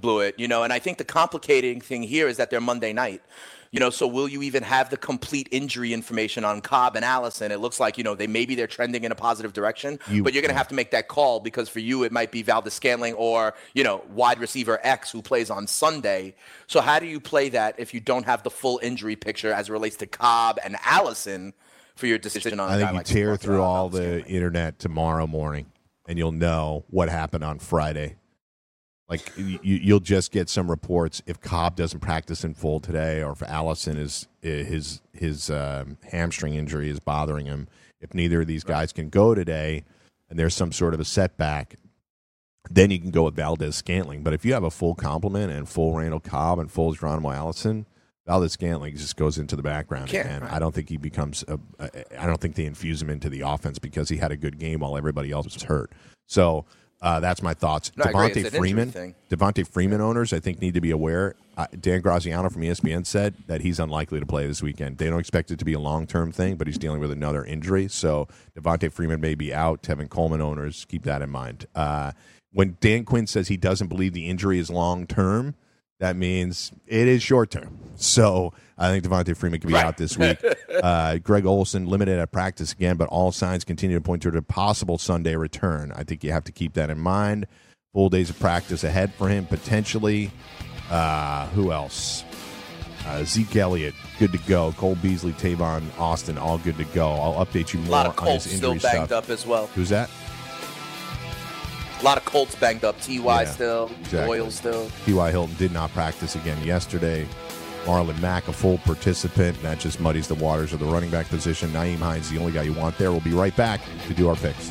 Blewitt, you know, and I think the complicating thing here is that they're Monday night. You know, so will you even have the complete injury information on Cobb and Allison? It looks like, you know, they maybe they're trending in a positive direction, You- but you're going to have to make that call because for you it might be Valdes-Scantling or, you know, wide receiver X who plays on Sunday. So how do you play that if you don't have the full injury picture as it relates to Cobb and Allison? For your decision on, I think you like tear through all the internet tomorrow morning, and you'll know what happened on Friday. Like you, you'll just get some reports if Cobb doesn't practice in full today, or if Allison is his his um, hamstring injury is bothering him. If neither of these guys can go today, and there's some sort of a setback, then you can go with Valdes-Scantling. But if you have a full complement and full Randall Cobb and full Geronimo Allison, Valdes-Scantling just goes into the background again. right. I don't think he becomes. A, a, I don't think they infuse him into the offense because he had a good game while everybody else was hurt. So uh, that's my thoughts. No, I agree. It's Devonta Freeman. Devonta Freeman owners, I think, need to be aware. Uh, Dan Graziano from ESPN said that he's unlikely to play this weekend. They don't expect it to be a long term thing, but he's dealing with another injury. So Devonta Freeman may be out. Tevin Coleman owners, keep that in mind. Uh, when Dan Quinn says he doesn't believe the injury is long term, that means it is short term. So I think Devonta Freeman could be Right. out this week. uh, Greg Olsen limited at practice again, but all signs continue to point toward a possible Sunday return. I think you have to keep that in mind. Full days of practice ahead for him potentially. Uh, who else? Uh, Zeke Elliott, good to go. Cole Beasley, Tavon Austin, all good to go. I'll update you A more lot of on his still injury banged stuff. up as well. Who's that? A lot of Colts banged up. Ty Yeah, still, exactly. Doyle still. T.Y. Hilton did not practice again yesterday. Marlon Mack, a full participant. and That just muddies the waters of the running back position. Nyheim Hines, the only guy you want there. We'll be right back to do our picks.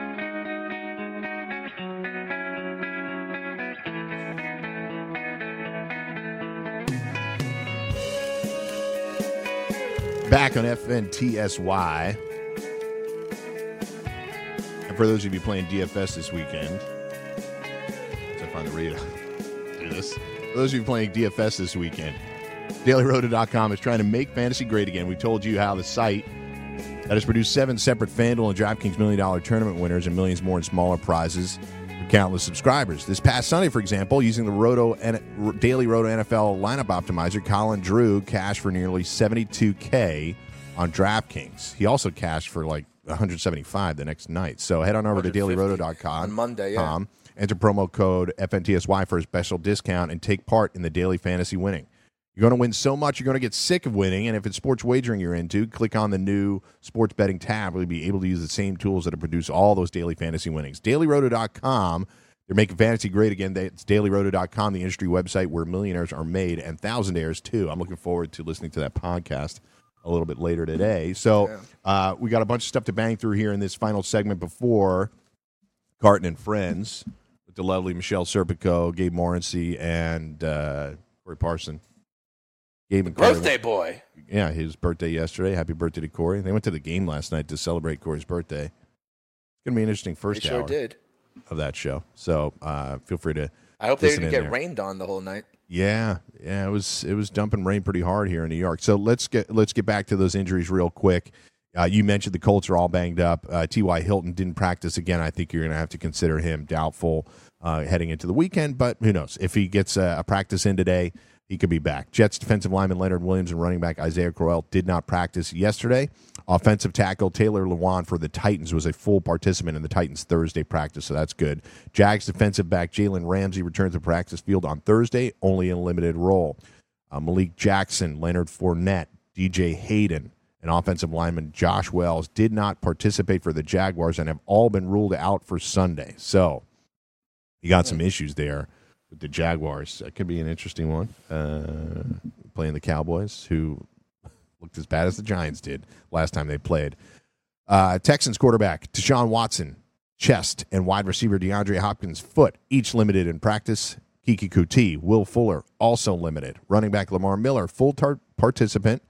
Back on FNTSY. And for those of you playing DFS this weekend, as I find the read, do this. For those of you playing DFS this weekend, DailyRoto.com is trying to make fantasy great again. We told you how the site that has produced seven separate FanDuel and DraftKings Million Dollar Tournament winners and millions more in smaller prizes for countless subscribers. This past Sunday, for example, using the Roto N- Daily Roto NFL lineup optimizer, Colin Drew cashed for nearly 72K on DraftKings. He also cashed for like 175 the next night. So head on over to 150 dailyroto.com. on Monday, yeah. enter promo code FNTSY for a special discount and take part in the daily fantasy winning. You're going to win so much, you're going to get sick of winning. And if it's sports wagering you're into, click on the new sports betting tab. You'll be able to use the same tools that produce all those daily fantasy winnings. DailyRoto.com. They're making fantasy great again. It's DailyRoto.com, the industry website where millionaires are made and thousandaires too. I'm looking forward to listening to that podcast a little bit later today. So uh, we got a bunch of stuff to bang through here in this final segment before Carton and Friends with the lovely Michelle Serpico, Gabe Morency, and uh, Corey Parson. Gabe and Corey Birthday boy. yeah, his birthday yesterday. Happy birthday to Corey. They went to the game last night to celebrate Corey's birthday. It's going to be an interesting They first sure hour did. of that show. So uh, feel free to. I hope they didn't get there. rained on the whole night. Yeah, yeah, it was it was dumping rain pretty hard here in New York. So let's get let's get back to those injuries real quick. Uh, you mentioned the Colts are all banged up. Uh, T.Y. Hilton didn't practice again. I think you're going to have to consider him doubtful uh, heading into the weekend. But who knows? If he gets a, a practice in today, he could be back. Jets defensive lineman Leonard Williams and running back Isaiah Crowell did not practice yesterday. Offensive tackle Taylor Lewan for the Titans was a full participant in the Titans Thursday practice, so that's good. Jags defensive back Jalen Ramsey returned to practice field on Thursday, only in a limited role. Uh, Malik Jackson, Leonard Fournette, DJ Hayden, and offensive lineman Josh Wells did not participate for the Jaguars and have all been ruled out for Sunday. So you got some issues there with the Jaguars. That could be an interesting one. Uh, playing the Cowboys, who looked as bad as the Giants did last time they played. Uh, Texans quarterback Deshaun Watson, chest, and wide receiver DeAndre Hopkins, foot, each limited in practice. Keke Coutee, Will Fuller, also limited. Running back Lamar Miller, full tar- participant.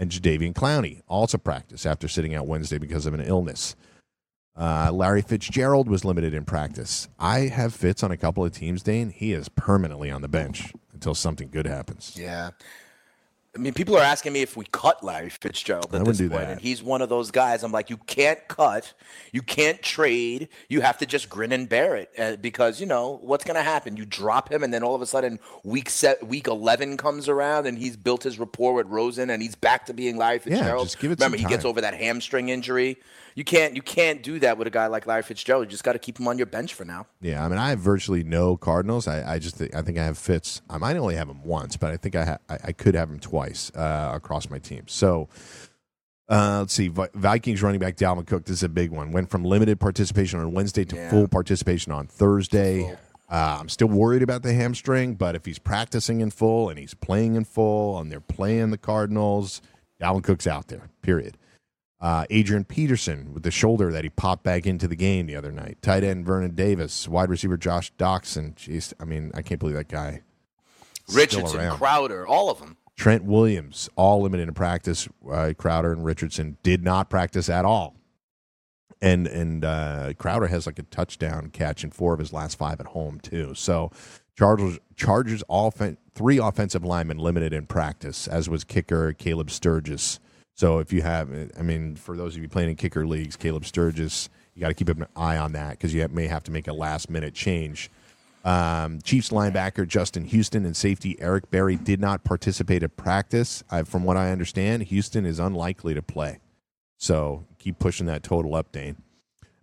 And Jadeveon Clowney, also practice after sitting out Wednesday because of an illness. Uh, Larry Fitzgerald was limited in practice. I have Fitz on a couple of teams, Dane. He is permanently on the bench until something good happens. Yeah. I mean, people are asking me if we cut Larry Fitzgerald at this do point, that. and he's one of those guys. I'm like, you can't cut, you can't trade, you have to just grin and bear it uh, because you know what's going to happen. You drop him, and then all of a sudden, week set, week 11 comes around, and he's built his rapport with Rosen, and he's back to being Larry Fitzgerald. Yeah, just give it Remember, he gets over that hamstring injury. You can't, you can't do that with a guy like Larry Fitzgerald. You just got to keep him on your bench for now. Yeah, I mean, I have virtually no Cardinals. I, I just think, I think I have Fitz. I might only have him once, but I think I ha- I, I could have him twice uh, across my team. So uh, let's see, Vikings running back Dalvin Cook. This is a big one. Went from limited participation on Wednesday to Yeah. full participation on Thursday. Uh, I'm still worried about the hamstring, but if he's practicing in full and he's playing in full and they're playing the Cardinals, Dalvin Cook's out there. Period. Uh, Adrian Peterson with the shoulder that he popped back into the game the other night. Tight end Vernon Davis, wide receiver Josh Doctson. Jeez, I mean, I can't believe that guy. Richardson. Crowder, all of them. Trent Williams, all limited in practice. Uh, Crowder and Richardson did not practice at all. And and uh, Crowder has like a touchdown catch in four of his last five at home too. So Chargers Chargers offen- three offensive linemen limited in practice, as was kicker Caleb Sturgis. So if you have, I mean, for those of you playing in kicker leagues, Caleb Sturgis, you got to keep an eye on that because you may have to make a last minute change. Um, Chiefs linebacker Justin Houston and safety Eric Berry did not participate at practice. I, from what I understand, Houston is unlikely to play. So keep pushing that total up, Dane.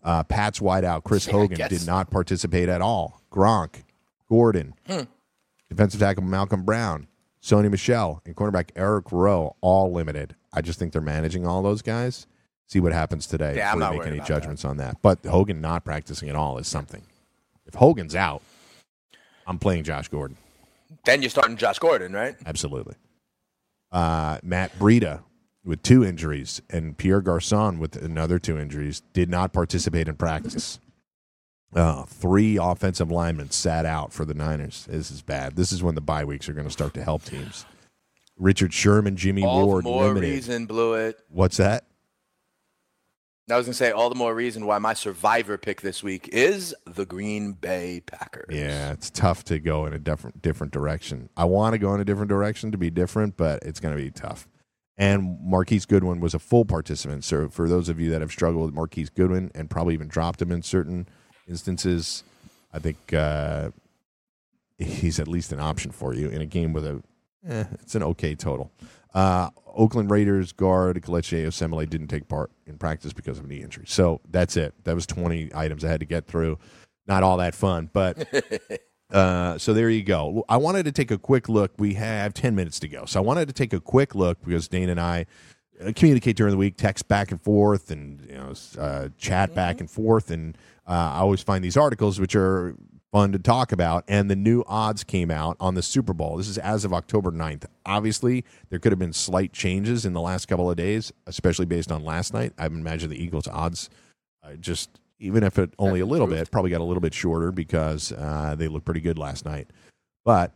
Uh, Pat's wideout Chris Yeah, Hogan did not participate at all. Gronk, Gordon, defensive tackle Malcolm Brown, Sony Michel, and cornerback Eric Rowe all limited. I just think they're managing all those guys. See what happens today Yeah, I'm before not we make any judgments on that. But Hogan not practicing at all is something. If Hogan's out, I'm playing Josh Gordon. Then you're starting Josh Gordon, right? Absolutely. Uh, Matt Breida with two injuries and Pierre Garcon with another two injuries did not participate in practice. Uh, three offensive linemen sat out for the Niners. This is bad. This is when the bye weeks are going to start to help teams. Richard Sherman, Jimmy All Ward, more limited. reason Blewitt. What's that? I was gonna say all the more reason why my survivor pick this week is the Green Bay Packers. Yeah, it's tough to go in a different different direction. I want to go in a different direction to be different, but it's going to be tough. And Marquise Goodwin was a full participant. So for those of you that have struggled with Marquise Goodwin and probably even dropped him in certain instances, I think uh, he's at least an option for you in a game with a. Eh, it's an okay total. Uh, Oakland Raiders guard Kelechi Osemele didn't take part in practice because of knee injury. So that's it. That was 20 items I had to get through. Not all that fun, but uh, so there you go. I wanted to take a quick look. We have 10 minutes to go. So I wanted to take a quick look because Dane and I uh, communicate during the week, text back and forth, and you know, uh, chat back and forth. And uh, I always find these articles which are fun to talk about. And the new odds came out on the Super Bowl. This is as of October 9th. Obviously, there could have been slight changes in the last couple of days, especially based on last night. I imagine the Eagles' odds uh, just even if it only a little bit, probably got a little bit shorter because uh, they looked pretty good last night. But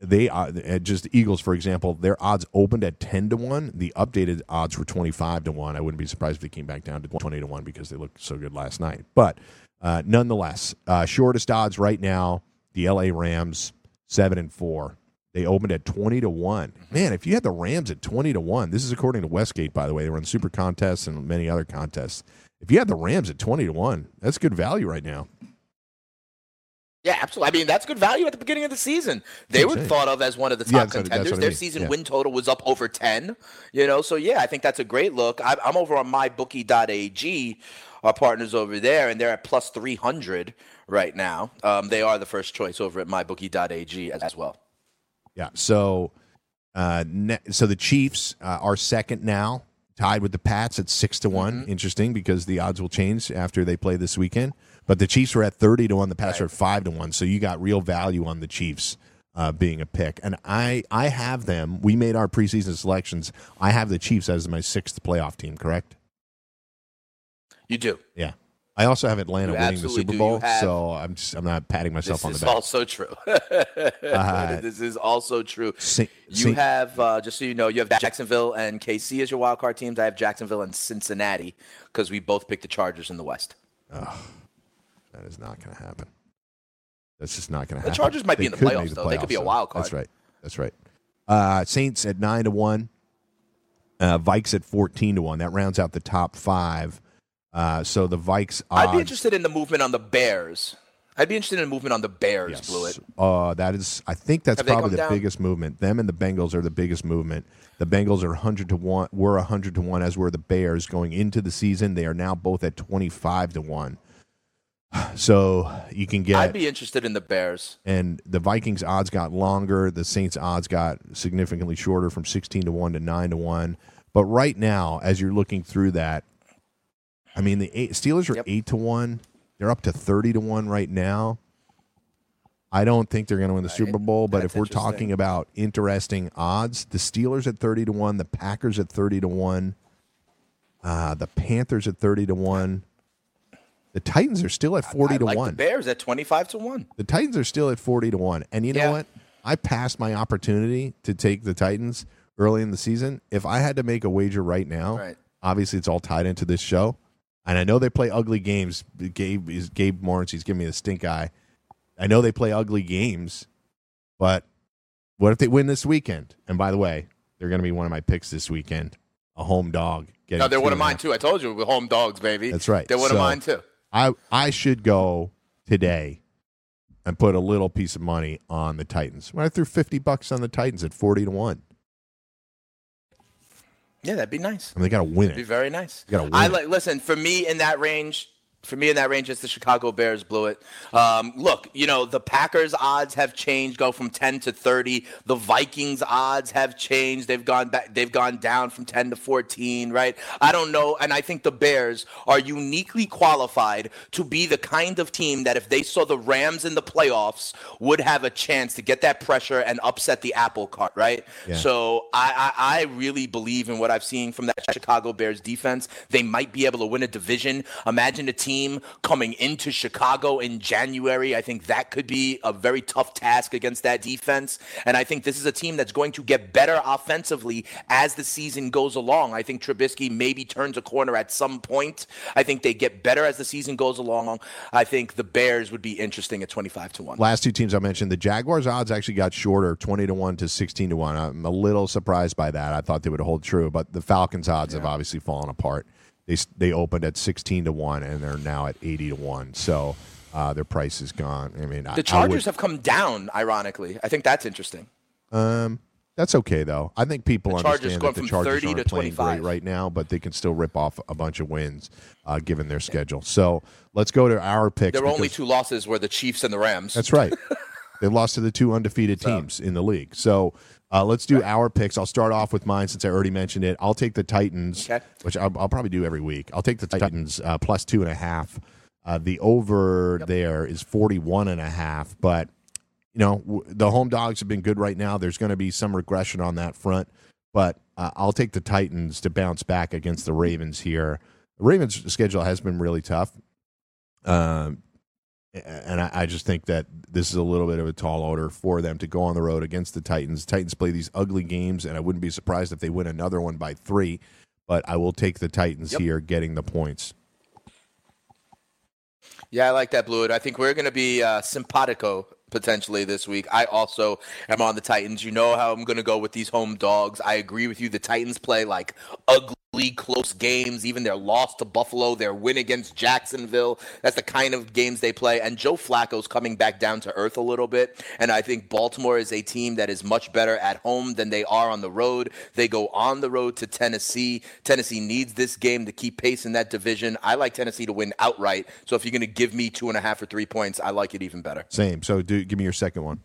they are uh, just Eagles, for example, their odds opened at ten to one. The updated odds were twenty five to one. I wouldn't be surprised if they came back down to twenty to one because they looked so good last night. But uh, nonetheless, uh, shortest odds right now: the L.A. Rams seven and four. They opened at twenty to one. Man, if you had the Rams at twenty to one, this is according to Westgate, by the way. They run super contests and many other contests. If you had the Rams at twenty to one, that's good value right now. Yeah, absolutely. I mean, that's good value at the beginning of the season. They were thought of as one of the top Yeah, that's what- that's contenders. what I Their mean. season Yeah. win total was up over 10. You know, so yeah, I think that's a great look. I, I'm over on mybookie.ag, our partners over there, and they're at plus 300 right now. Um, they are the first choice over at mybookie.ag as, as well. Yeah. So, uh, ne- so the Chiefs uh, are second now, tied with the Pats at six to one. Mm-hmm. Interesting because the odds will change after they play this weekend. But the Chiefs are at thirty to one. The Pats are at five to one. So you got real value on the Chiefs uh, being a pick. And I, I have them. We made our preseason selections. I have the Chiefs as my sixth playoff team. Correct? You do. Yeah. I also have Atlanta You winning the Super. Bowl, have- so I'm just, I'm not patting myself on the back. This is also true. this is also true. Saint- You Saint- have, uh, just so you know, you have Jacksonville and KC as your wild card teams. I have Jacksonville and Cincinnati because we both picked the Chargers in the West. That is not going to happen. That's just not going to happen. The. Chargers might be in the playoffs, make though. They could be a wild card. That's right. That's right. Uh, Saints at nine to one. Uh, Vikes at fourteen to one. That rounds out the top five. Uh, so the Vikes. I'd be interested in the movement on the Bears. I'd be interested in the movement on the Bears, Yes. Blewitt. Uh, that is, I think that's Have probably the down? biggest movement. Them and the Bengals are the biggest movement. The Bengals are hundred to one. Were hundred to one, as were the Bears going into the season. They are now both at twenty five to one. So you can get. I'd be interested in the Bears. and the Vikings odds got longer. The Saints odds got significantly shorter from 16 to 1 to 9 to 1. But right now, as you're looking through that, I mean, the eight, Steelers are Yep. 8 to 1. They're up to 30 to 1 right now. I don't think they're going to win the Super Bowl, but That's if we're talking about interesting odds, the Steelers at 30 to 1, the Packers at 30 to 1, uh, the Panthers at 30 to 1. The Titans are still at 40 I to like 1. the Bears at 25 to 1. The Titans are still at 40 to 1. And you know Yeah. what? I passed my opportunity to take the Titans early in the season. If I had to make a wager right now, Right. obviously it's all tied into this show. And I know they play ugly games. Gabe is Gabe Morris, he's giving me the stink eye. I know they play ugly games, but what if they win this weekend? And by the way, they're going to be one of my picks this weekend. A home dog. No, they're one of mine, too. I told you, we're home dogs, baby. That's right. They're one So- of mine, too. I I should go today and put a little piece of money on the Titans. When I threw fifty bucks on the Titans at forty to one, Yeah, that'd be nice. I mean they got to win It'd be very nice. You gotta win I it. like. Listen, for me in that range, for me in that range, it's the Chicago Bears Blewitt. Um, look, you know the Packers odds have changed, go from ten to thirty. The Vikings odds have changed; they've gone back, they've gone down from ten to fourteen. Right? I don't know, and I think the Bears are uniquely qualified to be the kind of team that if they saw the Rams in the playoffs, would have a chance to get that pressure and upset the apple cart. Right? Yeah. So I, I, I really believe in what I've seen from that Chicago Bears defense. They might be able to win a division. Imagine a team coming into Chicago in January. I think that could be a very tough task against that defense. And I think this is a team that's going to get better offensively as the season goes along. I think Trubisky maybe turns a corner at some point. I think they get better as the season goes along. I think the Bears would be interesting at 25 to 1. Last two teams I mentioned, the Jaguars odds actually got shorter, twenty to one to sixteen to one. I'm a little surprised by that. I thought they would hold true, but the Falcons odds have obviously fallen apart. They they opened at sixteen to one and they're now at eighty to one. So uh, their price is gone. I mean, The I Chargers would- have come down, ironically. I think that's interesting. Um, that's okay though. I think people The Chargers understand going that the from Chargers 30 aren't to playing 25. great right now, but they can still rip off a bunch of wins uh, given their schedule. So let's go to our picks. There were only two losses were the Chiefs and the Rams. That's right. they lost to the two undefeated teams in the league. So uh, let's do our picks. I'll start off with mine since I already mentioned it. I'll take the Titans, Okay. which I'll, I'll probably do every week. I'll take the Titans uh, plus two and a half. Uh, the over there is 41 and a half, but you know w- the home dogs have been good right now. There's going to be some regression on that front, but uh, I'll take the Titans to bounce back against the Ravens here. The Ravens' schedule has been really tough. Um, and I, I just think that this is a little bit of a tall order for them to go on the road against the Titans. Titans play these ugly games, and I wouldn't be surprised if they win another one by three. But I will take the Titans Yep. here, getting the points. Yeah, I like that, Blue. I think we're going to be uh, simpatico potentially this week. I also am on the Titans. You know how I'm going to go with these home dogs. I agree with you. The Titans play like ugly ugly, close games. Even their loss to Buffalo, their win against Jacksonville. That's the kind of games they play. And Joe Flacco's coming back down to earth a little bit. And I think Baltimore is a team that is much better at home than they are on the road. They go on the road to Tennessee. Tennessee needs this game to keep pace in that division. I like Tennessee to win outright. So if you're going to give me two and a half or three points, I like it even better. Same. So do give me your second one.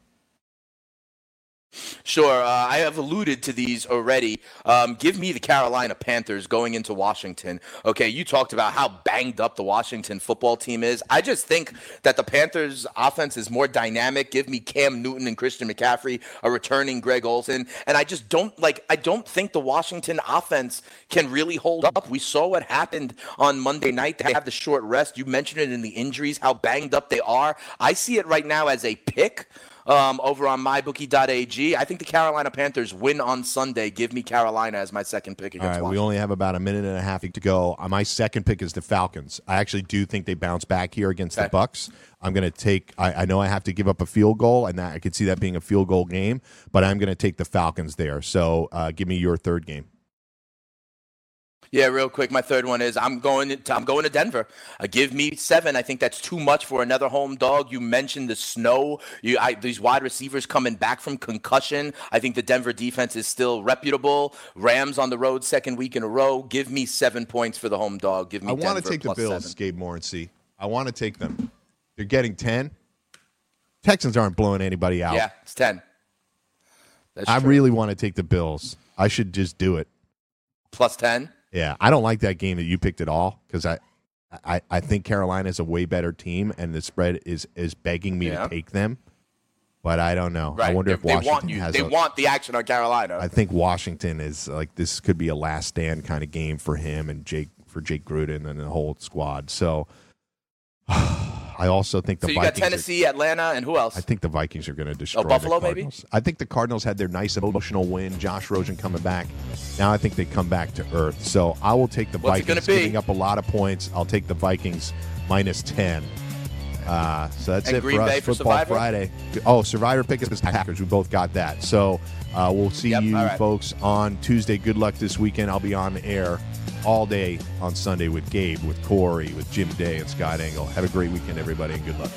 Sure. Uh, I have alluded to these already. Um, give me the Carolina Panthers going into Washington. Okay, you talked about how banged up the Washington football team is. I just think that the Panthers' offense is more dynamic. Give me Cam Newton and Christian McCaffrey, a returning Greg Olsen. And I just don't like, I don't think the Washington offense can really hold up. We saw what happened on Monday night. They have the short rest. You mentioned it in the injuries, how banged up they are. I see it right now as a pick um, over on mybookie.ag. I think the Carolina Panthers win on Sunday. Give me Carolina as my second pick All right, we only have about a minute and a half to go. Uh, My second pick is the Falcons. I actually do think they bounce back here against the Bucs. I'm going to take. I, I know I have to give up a field goal, and that, I could see that being a field goal game. But I'm going to take the Falcons there. So uh, give me your third game. Yeah, real quick. My third one is I'm going to I'm going to Denver. Uh, give me seven. I think that's too much for another home dog. You mentioned the snow. You I, these wide receivers coming back from concussion. I think the Denver defense is still reputable. Rams on the road second week in a row. Give me seven points for the home dog. Give me. I want to take the Bills, seven. Gabe Morency. I want to take them. They're getting ten. Texans aren't blowing anybody out. Yeah, it's ten. That's I true. really want to take the Bills. I should just do it. plus ten. Yeah, I don't like that game that you picked at all because I, I, I think Carolina is a way better team, and the spread is is begging me Yeah. to take them. But I don't know. Right. I wonder if they Washington want you. has. They a, want the action on Carolina. I think Washington is like this could be a last stand kind of game for him and Jake for Jake Gruden and the whole squad. So I also think the so you Vikings. got are- Tennessee, Atlanta, and who else? I think the Vikings are going to destroy Oh, Buffalo, the maybe? I think the Cardinals had their nice emotional win. Josh Rosen coming back. Now I think they come back to earth. So I will take the What's Vikings, be? giving up a lot of points. I'll take the Vikings minus ten. Uh, so that's And it Green for us. Bay for Football Survivor? Friday. Oh, Survivor pick is the Packers. We both got that. So uh, we'll see Yep, you right. folks on Tuesday. Good luck this weekend. I'll be on air all day on Sunday with Gabe, with Corey, with Jim Day, and Scott Engel. Have a great weekend, everybody, and good luck.